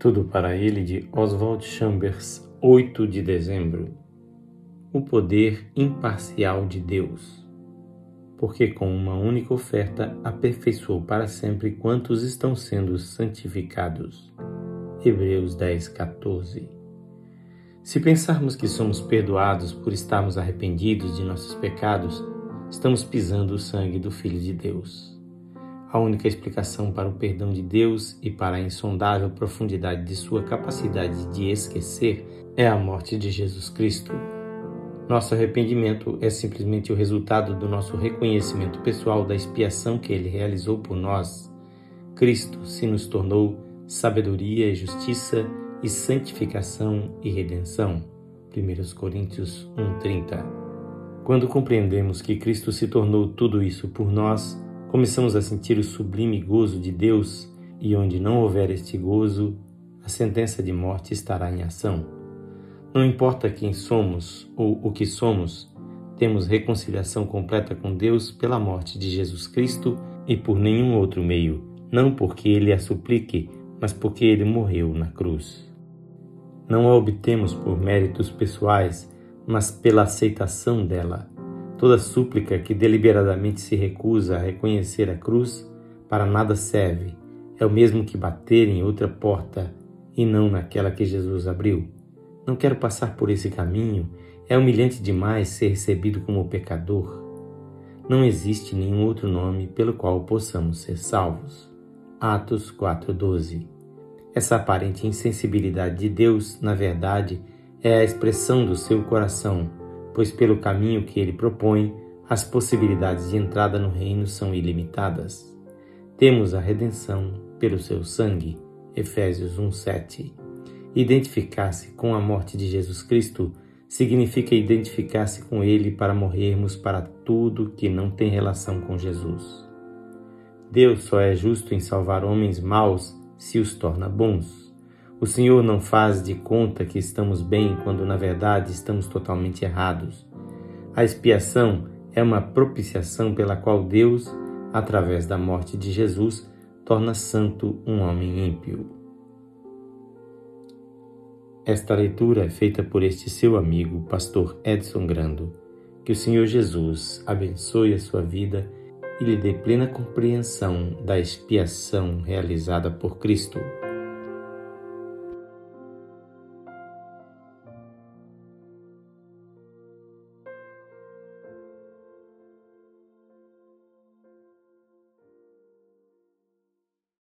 Tudo para ele de Oswald Chambers, 8 de dezembro. O poder imparcial de Deus. Porque com uma única oferta aperfeiçoou para sempre quantos estão sendo santificados. Hebreus 10, 14. Se pensarmos que somos perdoados por estarmos arrependidos de nossos pecados, estamos pisando o sangue do Filho de Deus. A única explicação para o perdão de Deus e para a insondável profundidade de sua capacidade de esquecer é a morte de Jesus Cristo. Nosso arrependimento é simplesmente o resultado do nosso reconhecimento pessoal da expiação que ele realizou por nós. Cristo se nos tornou sabedoria, justiça e santificação e redenção. 1 Coríntios 1:30. Quando compreendemos que Cristo se tornou tudo isso por nós, começamos a sentir o sublime gozo de Deus, e onde não houver este gozo, a sentença de morte estará em ação. Não importa quem somos ou o que somos, temos reconciliação completa com Deus pela morte de Jesus Cristo e por nenhum outro meio, não porque ele a suplique, mas porque ele morreu na cruz. Não a obtemos por méritos pessoais, mas pela aceitação dela. Toda súplica que deliberadamente se recusa a reconhecer a cruz para nada serve. É o mesmo que bater em outra porta e não naquela que Jesus abriu. Não quero passar por esse caminho. É humilhante demais ser recebido como pecador. Não existe nenhum outro nome pelo qual possamos ser salvos. Atos 4:12. Essa aparente insensibilidade de Deus, na verdade, é a expressão do seu coração pois pelo caminho que ele propõe, as possibilidades de entrada no reino são ilimitadas. Temos a redenção pelo seu sangue. Efésios 1:7. Identificar-se com a morte de Jesus Cristo significa identificar-se com ele para morrermos para tudo que não tem relação com Jesus. Deus só é justo em salvar homens maus se os torna bons. O Senhor não faz de conta que estamos bem quando na verdade estamos totalmente errados. A expiação é uma propiciação pela qual Deus, através da morte de Jesus, torna santo um homem ímpio. Esta leitura é feita por este seu amigo, pastor Edson Grando. Que o Senhor Jesus abençoe a sua vida e lhe dê plena compreensão da expiação realizada por Cristo.